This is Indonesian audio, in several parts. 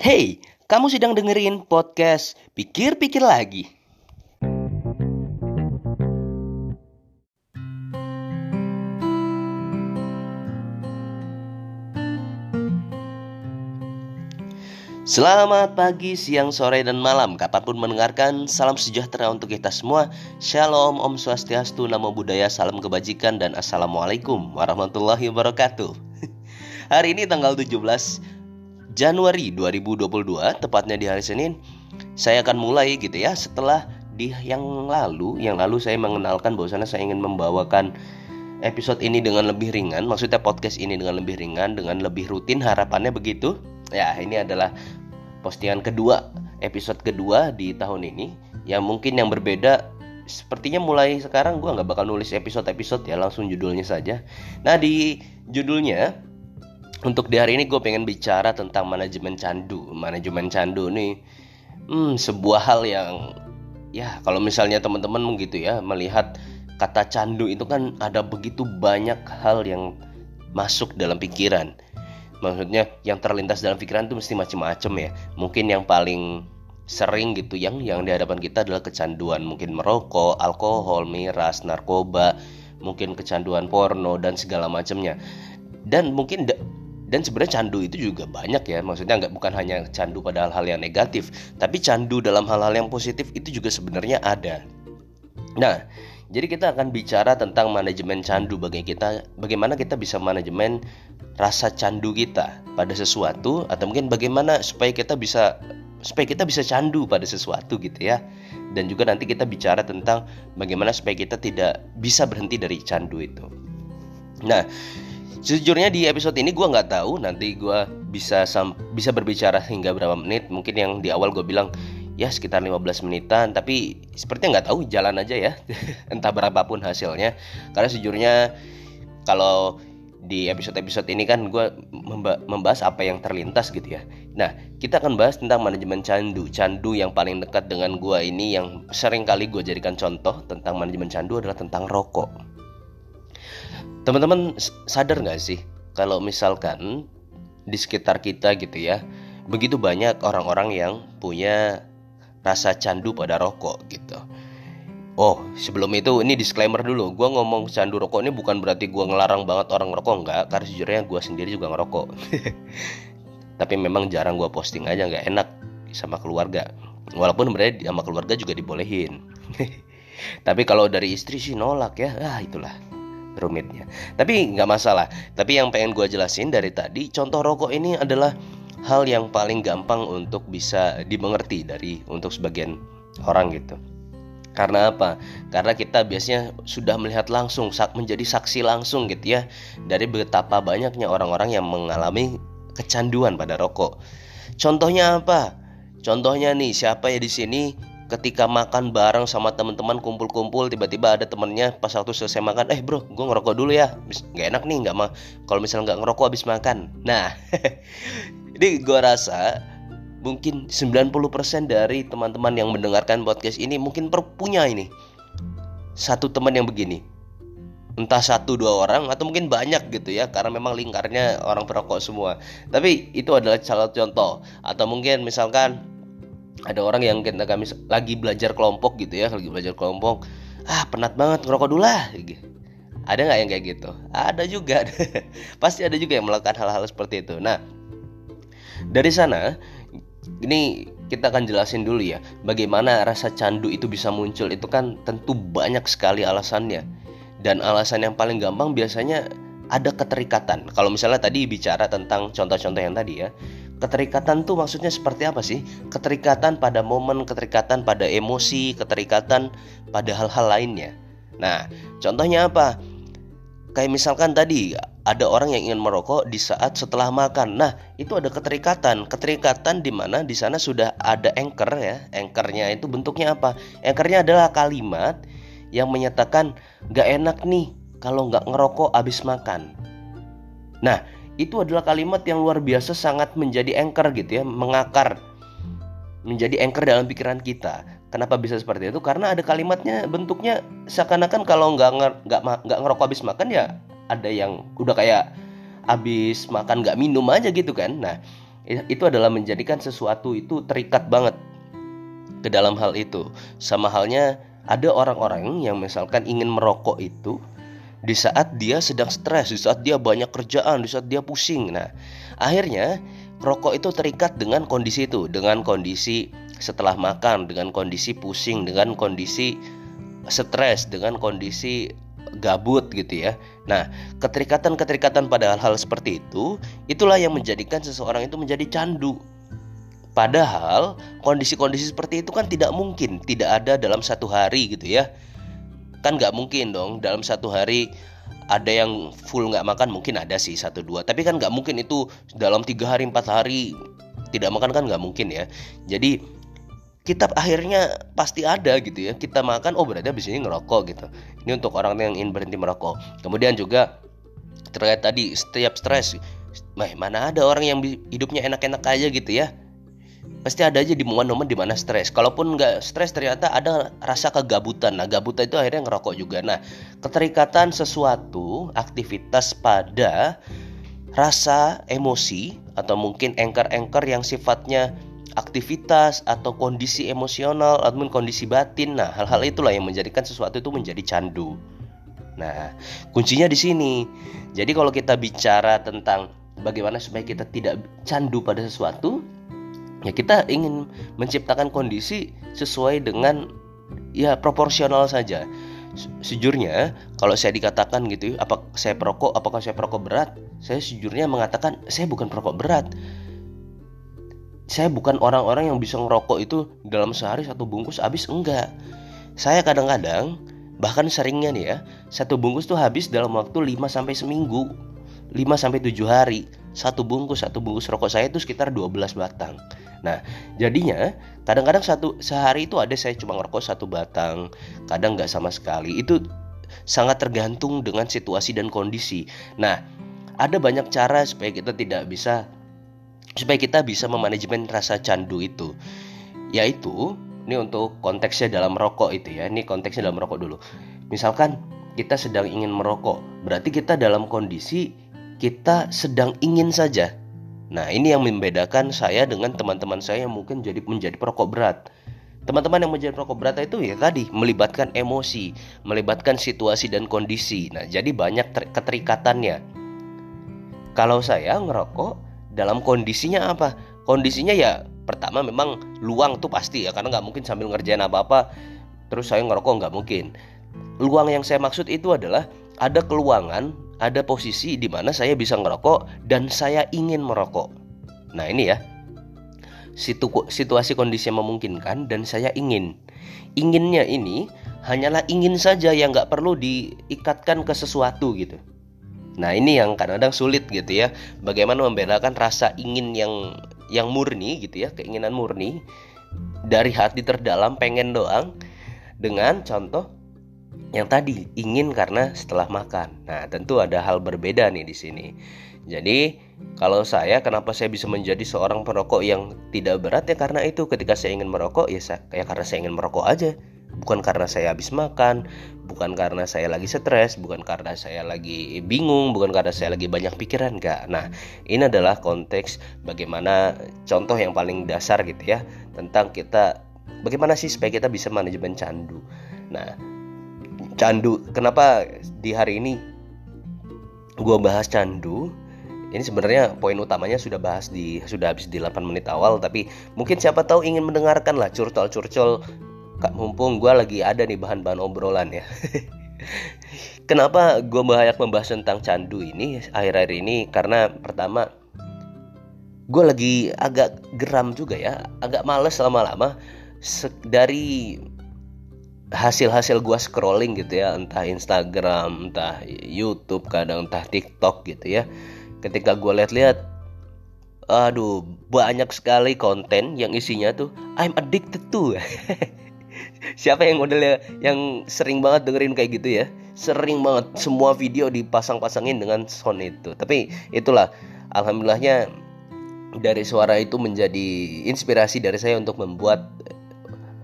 Hey, kamu sedang dengerin podcast Pikir-Pikir Lagi. Selamat pagi, siang, sore, dan malam. Kapan pun mendengarkan, salam sejahtera untuk kita semua. Shalom, Om Swastiastu, Namo Buddhaya, Salam Kebajikan, dan Assalamualaikum warahmatullahi wabarakatuh. Hari ini tanggal 17 Januari 2022, tepatnya di hari Senin Saya akan mulai gitu ya Setelah di yang lalu, yang lalu saya mengenalkan bahwasanya saya ingin membawakan episode ini dengan lebih ringan Maksudnya podcast ini dengan lebih ringan, dengan lebih rutin harapannya begitu. Ya ini adalah postingan kedua episode kedua di tahun ini. Yang mungkin yang berbeda sepertinya mulai sekarang gue nggak bakal nulis episode-episode ya langsung judulnya saja. Nah di judulnya untuk di hari ini gue pengen bicara tentang manajemen candu. Manajemen candu nih hmm, sebuah hal yang ya kalau misalnya teman-teman gitu ya melihat kata candu itu kan ada begitu banyak hal yang masuk dalam pikiran. Maksudnya yang terlintas dalam pikiran itu mesti macam-macam ya. Mungkin yang paling sering gitu yang yang di hadapan kita adalah kecanduan. Mungkin merokok alkohol miras narkoba mungkin kecanduan porno dan segala macamnya dan mungkin dan sebenarnya candu itu juga banyak ya maksudnya nggak bukan hanya candu pada hal-hal yang negatif tapi candu dalam hal-hal yang positif itu juga sebenarnya ada nah jadi kita akan bicara tentang manajemen candu bagi kita bagaimana kita bisa manajemen rasa candu kita pada sesuatu atau mungkin bagaimana supaya kita bisa supaya kita bisa candu pada sesuatu gitu ya. Dan juga nanti kita bicara tentang bagaimana supaya kita tidak bisa berhenti dari candu itu. Nah, sejujurnya di episode ini gue nggak tahu nanti gue bisa bisa berbicara hingga berapa menit. Mungkin yang di awal gue bilang ya sekitar 15 menitan tapi sepertinya nggak tahu jalan aja ya entah berapapun hasilnya karena sejujurnya kalau di episode-episode ini kan gue membahas apa yang terlintas gitu ya. Nah, kita akan bahas tentang manajemen candu. Candu yang paling dekat dengan gue ini yang sering kali gue jadikan contoh tentang manajemen candu adalah tentang rokok. Teman-teman sadar nggak sih kalau misalkan di sekitar kita gitu ya, begitu banyak orang-orang yang punya rasa candu pada rokok gitu Oh, sebelum itu ini disclaimer dulu. Gue ngomong candu rokok ini bukan berarti gue ngelarang banget orang ngerokok enggak, karena sejujurnya gue sendiri juga ngerokok. Tapi memang jarang gue posting aja nggak enak sama keluarga. Walaupun sebenarnya sama keluarga juga dibolehin. Tapi kalau dari istri sih nolak ya. Ah, itulah rumitnya. Tapi nggak masalah. Tapi yang pengen gue jelasin dari tadi, contoh rokok ini adalah hal yang paling gampang untuk bisa dimengerti dari untuk sebagian orang gitu. Karena apa? Karena kita biasanya sudah melihat langsung, menjadi saksi langsung gitu ya dari betapa banyaknya orang-orang yang mengalami kecanduan pada rokok. Contohnya apa? Contohnya nih, siapa ya di sini ketika makan bareng sama teman-teman kumpul-kumpul tiba-tiba ada temennya pas waktu selesai makan eh bro gue ngerokok dulu ya. Nggak enak nih nggak mah. Kalau misalnya nggak ngerokok habis makan. Nah ini gue rasa mungkin 90% dari teman-teman yang mendengarkan podcast ini mungkin punya ini. Satu teman yang begini. Entah satu dua orang atau mungkin banyak gitu ya karena memang lingkarnya orang perokok semua. Tapi itu adalah salah contoh. Atau mungkin misalkan ada orang yang kita kami lagi belajar kelompok gitu ya lagi belajar kelompok. Ah penat banget ngerokok dulu lah ada nggak yang kayak gitu? Ada juga. Pasti ada juga yang melakukan hal-hal seperti itu. Nah dari sana ini kita akan jelasin dulu ya bagaimana rasa candu itu bisa muncul. Itu kan tentu banyak sekali alasannya. Dan alasan yang paling gampang biasanya ada keterikatan. Kalau misalnya tadi bicara tentang contoh-contoh yang tadi ya keterikatan tuh maksudnya seperti apa sih keterikatan pada momen keterikatan pada emosi keterikatan pada hal-hal lainnya nah contohnya apa kayak misalkan tadi ada orang yang ingin merokok di saat setelah makan. Nah, itu ada keterikatan. Keterikatan di mana di sana sudah ada anchor ya. Anchornya itu bentuknya apa? Anchornya adalah kalimat yang menyatakan gak enak nih kalau nggak ngerokok abis makan. Nah, itu adalah kalimat yang luar biasa sangat menjadi anchor gitu ya, mengakar menjadi anchor dalam pikiran kita. Kenapa bisa seperti itu? Karena ada kalimatnya bentuknya seakan-akan kalau nggak nggak nggak ngerokok habis makan ya ada yang udah kayak habis makan nggak minum aja gitu kan. Nah itu adalah menjadikan sesuatu itu terikat banget ke dalam hal itu. Sama halnya ada orang-orang yang misalkan ingin merokok itu di saat dia sedang stres, di saat dia banyak kerjaan, di saat dia pusing. Nah, akhirnya rokok itu terikat dengan kondisi itu, dengan kondisi setelah makan, dengan kondisi pusing, dengan kondisi stres, dengan kondisi gabut gitu ya. Nah, keterikatan-keterikatan pada hal-hal seperti itu, itulah yang menjadikan seseorang itu menjadi candu. Padahal kondisi-kondisi seperti itu kan tidak mungkin tidak ada dalam satu hari gitu ya. Kan nggak mungkin dong dalam satu hari ada yang full nggak makan mungkin ada sih satu dua. Tapi kan nggak mungkin itu dalam tiga hari empat hari tidak makan kan nggak mungkin ya. Jadi kita akhirnya pasti ada gitu ya kita makan oh berarti abis ini ngerokok gitu ini untuk orang yang ingin berhenti merokok kemudian juga terkait tadi setiap stres Mah, mana ada orang yang hidupnya enak-enak aja gitu ya pasti ada aja di momen-momen di mana stres kalaupun nggak stres ternyata ada rasa kegabutan nah gabutan itu akhirnya ngerokok juga nah keterikatan sesuatu aktivitas pada rasa emosi atau mungkin anchor-anchor yang sifatnya aktivitas atau kondisi emosional ataupun kondisi batin. Nah, hal-hal itulah yang menjadikan sesuatu itu menjadi candu. Nah, kuncinya di sini. Jadi kalau kita bicara tentang bagaimana supaya kita tidak candu pada sesuatu, ya kita ingin menciptakan kondisi sesuai dengan ya proporsional saja. Sejujurnya, kalau saya dikatakan gitu, apa saya perokok, apakah saya perokok berat? Saya sejujurnya mengatakan saya bukan perokok berat saya bukan orang-orang yang bisa ngerokok itu dalam sehari satu bungkus habis enggak saya kadang-kadang bahkan seringnya nih ya satu bungkus tuh habis dalam waktu 5 sampai seminggu 5 sampai 7 hari satu bungkus satu bungkus rokok saya itu sekitar 12 batang. Nah jadinya kadang-kadang satu sehari itu ada saya cuma ngerokok satu batang kadang nggak sama sekali. Itu sangat tergantung dengan situasi dan kondisi. Nah ada banyak cara supaya kita tidak bisa supaya kita bisa memanajemen rasa candu itu. Yaitu ini untuk konteksnya dalam merokok itu ya ini konteksnya dalam merokok dulu. Misalkan kita sedang ingin merokok berarti kita dalam kondisi kita sedang ingin saja. Nah ini yang membedakan saya dengan teman-teman saya yang mungkin jadi menjadi perokok berat. Teman-teman yang menjadi perokok berat itu ya tadi melibatkan emosi melibatkan situasi dan kondisi. Nah jadi banyak keterikatannya. Kalau saya ngerokok dalam kondisinya apa? Kondisinya ya pertama memang luang tuh pasti ya karena nggak mungkin sambil ngerjain apa-apa terus saya ngerokok nggak mungkin. Luang yang saya maksud itu adalah ada keluangan ada posisi di mana saya bisa ngerokok dan saya ingin merokok. Nah ini ya. Situ, situasi kondisi yang memungkinkan dan saya ingin. Inginnya ini hanyalah ingin saja yang nggak perlu diikatkan ke sesuatu gitu. Nah ini yang kadang-kadang sulit gitu ya. Bagaimana membedakan rasa ingin yang yang murni gitu ya Keinginan murni Dari hati terdalam pengen doang. Dengan contoh yang tadi ingin karena setelah makan. Nah, tentu ada hal berbeda nih di sini. Jadi, kalau saya kenapa saya bisa menjadi seorang perokok yang tidak berat ya karena itu ketika saya ingin merokok ya saya, ya karena saya ingin merokok aja bukan karena saya habis makan, bukan karena saya lagi stres, bukan karena saya lagi bingung, bukan karena saya lagi banyak pikiran enggak. Nah, ini adalah konteks bagaimana contoh yang paling dasar gitu ya tentang kita bagaimana sih supaya kita bisa manajemen candu. Nah, candu. Kenapa di hari ini gue bahas candu? Ini sebenarnya poin utamanya sudah bahas di sudah habis di 8 menit awal tapi mungkin siapa tahu ingin mendengarkan lah curcol-curcol. Kak mumpung gue lagi ada nih bahan-bahan obrolan ya. Kenapa gue banyak membahas tentang candu ini akhir-akhir ini? Karena pertama gue lagi agak geram juga ya. Agak males lama-lama. Dari hasil-hasil gue scrolling gitu ya entah Instagram entah YouTube kadang entah TikTok gitu ya. Ketika gue lihat-lihat aduh banyak sekali konten yang isinya tuh I'm addicted to. Siapa yang modelnya yang sering banget dengerin kayak gitu ya? Sering banget semua video dipasang-pasangin dengan sound itu. Tapi itulah alhamdulillahnya dari suara itu menjadi inspirasi dari saya untuk membuat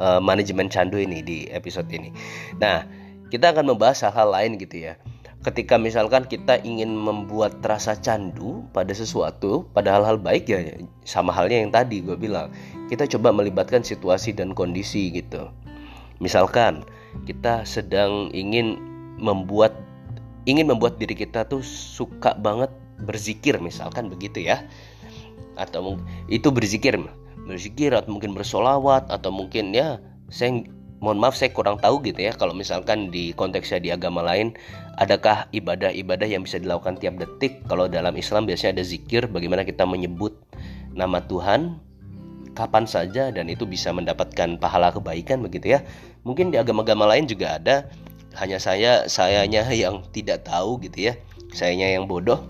uh, manajemen candu ini di episode ini. Nah kita akan membahas hal-hal lain gitu ya. Ketika misalkan kita ingin membuat rasa candu pada sesuatu pada hal-hal baik ya sama halnya yang tadi gue bilang. Kita coba melibatkan situasi dan kondisi gitu. Misalkan kita sedang ingin membuat ingin membuat diri kita tuh suka banget berzikir misalkan begitu ya. Atau itu berzikir berzikir atau mungkin bersolawat atau mungkin ya saya mohon maaf saya kurang tahu gitu ya kalau misalkan di konteksnya di agama lain adakah ibadah-ibadah yang bisa dilakukan tiap detik? Kalau dalam Islam biasanya ada zikir bagaimana kita menyebut nama Tuhan kapan saja dan itu bisa mendapatkan pahala kebaikan begitu ya. Mungkin di agama-agama lain juga ada hanya saya sayanya yang tidak tahu gitu ya sayanya yang bodoh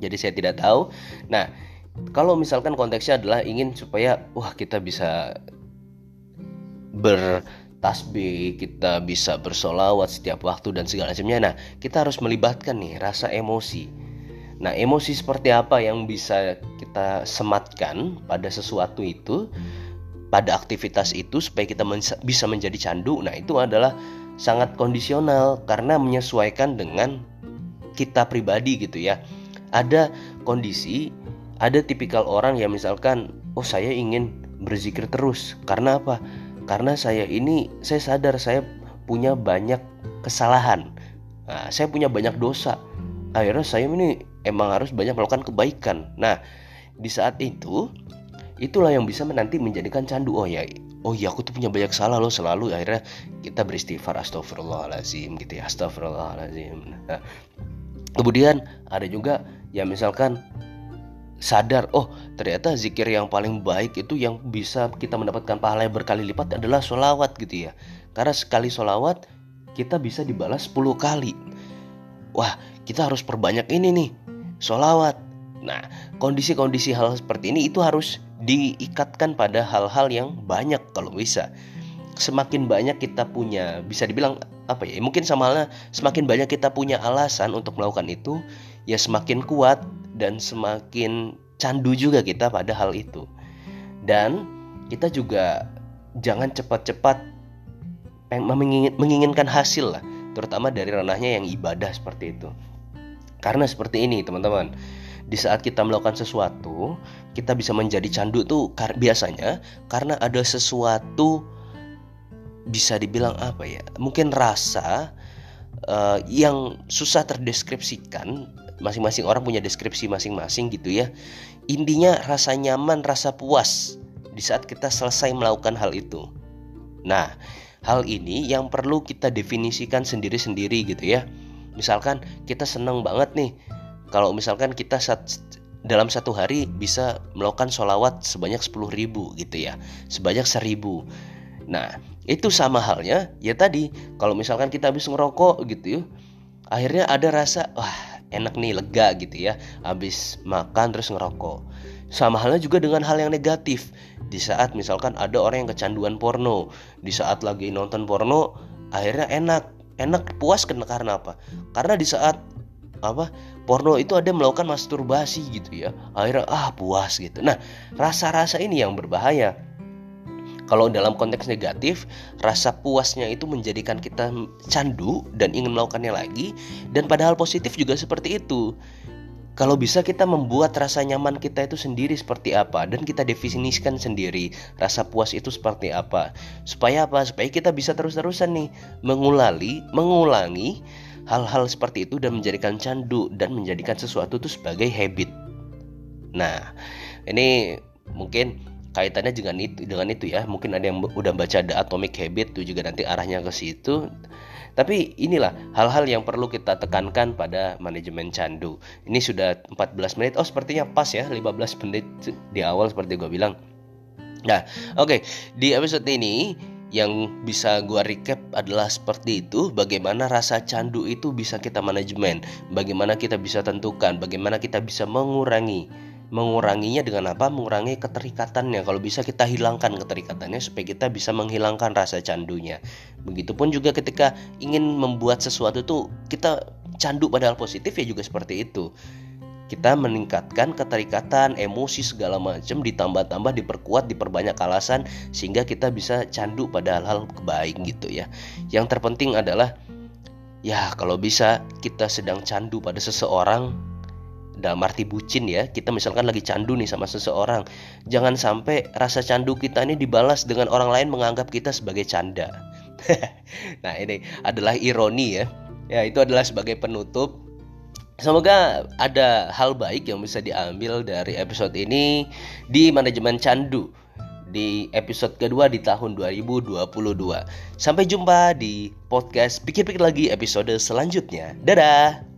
jadi saya tidak tahu. Nah kalau misalkan konteksnya adalah ingin supaya wah kita bisa ber tasbih, kita bisa bersolawat setiap waktu dan segala macamnya. Nah, kita harus melibatkan nih rasa emosi. Nah, emosi seperti apa yang bisa kita sematkan pada sesuatu itu, pada aktivitas itu supaya kita bisa menjadi candu. Nah, itu adalah sangat kondisional karena menyesuaikan dengan kita pribadi gitu ya. Ada kondisi, ada tipikal orang yang misalkan, oh saya ingin berzikir terus. Karena apa? karena saya ini saya sadar saya punya banyak kesalahan. Nah, saya punya banyak dosa. Akhirnya saya ini emang harus banyak melakukan kebaikan. Nah di saat itu itulah yang bisa nanti menjadikan candu. Oh ya oh ya aku tuh punya banyak salah loh selalu. Akhirnya kita beristighfar astagfirullahalazim gitu ya astagfirullahalazim nah, kemudian ada juga ya misalkan sadar oh ternyata zikir yang paling baik itu yang bisa kita mendapatkan pahala yang berkali lipat adalah sholawat gitu ya. Karena sekali sholawat kita bisa dibalas 10 kali. Wah kita harus perbanyak ini nih sholawat. Nah kondisi-kondisi hal seperti ini itu harus diikatkan pada hal-hal yang banyak kalau bisa. Semakin banyak kita punya bisa dibilang apa ya mungkin sama halnya semakin banyak kita punya alasan untuk melakukan itu ya semakin kuat dan semakin candu juga kita pada hal itu. Dan kita juga jangan cepat-cepat menginginkan hasil lah, terutama dari ranahnya yang ibadah seperti itu. Karena seperti ini, teman-teman. Di saat kita melakukan sesuatu, kita bisa menjadi candu tuh biasanya karena ada sesuatu bisa dibilang apa ya? Mungkin rasa uh, yang susah terdeskripsikan masing-masing orang punya deskripsi masing-masing gitu ya. Intinya rasa nyaman rasa puas di saat kita selesai melakukan hal itu. Nah hal ini yang perlu kita definisikan sendiri-sendiri gitu ya. Misalkan kita senang banget nih kalau misalkan kita saat dalam satu hari bisa melakukan sholawat sebanyak 10 ribu gitu ya sebanyak seribu. Nah itu sama halnya ya tadi kalau misalkan kita habis ngerokok gitu ya akhirnya ada rasa wah enak nih lega gitu ya habis makan terus ngerokok. Sama halnya juga dengan hal yang negatif. Di saat misalkan ada orang yang kecanduan porno di saat lagi nonton porno akhirnya enak. Enak puas karena apa? Karena di saat apa porno itu ada melakukan masturbasi gitu ya akhirnya ah puas gitu. Nah rasa-rasa ini yang berbahaya kalau dalam konteks negatif, rasa puasnya itu menjadikan kita candu dan ingin melakukannya lagi. Dan padahal positif juga seperti itu. Kalau bisa kita membuat rasa nyaman kita itu sendiri seperti apa dan kita definisikan sendiri rasa puas itu seperti apa. Supaya apa? Supaya kita bisa terus-terusan nih mengulangi, mengulangi hal-hal seperti itu dan menjadikan candu dan menjadikan sesuatu itu sebagai habit. Nah, ini mungkin kaitannya dengan itu dengan itu ya. Mungkin ada yang udah baca The Atomic Habit itu juga nanti arahnya ke situ. Tapi inilah hal-hal yang perlu kita tekankan pada manajemen candu. Ini sudah 14 menit. Oh sepertinya pas ya 15 menit di awal seperti gue bilang. Nah oke. Okay. di episode ini yang bisa gue recap adalah seperti itu bagaimana rasa candu itu bisa kita manajemen. Bagaimana kita bisa tentukan. Bagaimana kita bisa mengurangi menguranginya dengan apa? Mengurangi keterikatannya. Kalau bisa kita hilangkan keterikatannya supaya kita bisa menghilangkan rasa candunya. Begitupun juga ketika ingin membuat sesuatu tuh kita candu pada hal positif ya juga seperti itu. Kita meningkatkan keterikatan, emosi segala macam ditambah-tambah diperkuat, diperbanyak alasan sehingga kita bisa candu pada hal-hal kebaik gitu ya. Yang terpenting adalah ya kalau bisa kita sedang candu pada seseorang dalam arti bucin ya kita misalkan lagi candu nih sama seseorang jangan sampai rasa candu kita ini dibalas dengan orang lain menganggap kita sebagai canda nah ini adalah ironi ya ya itu adalah sebagai penutup Semoga ada hal baik yang bisa diambil dari episode ini di manajemen candu di episode kedua di tahun 2022. Sampai jumpa di podcast pikir-pikir lagi episode selanjutnya. Dadah.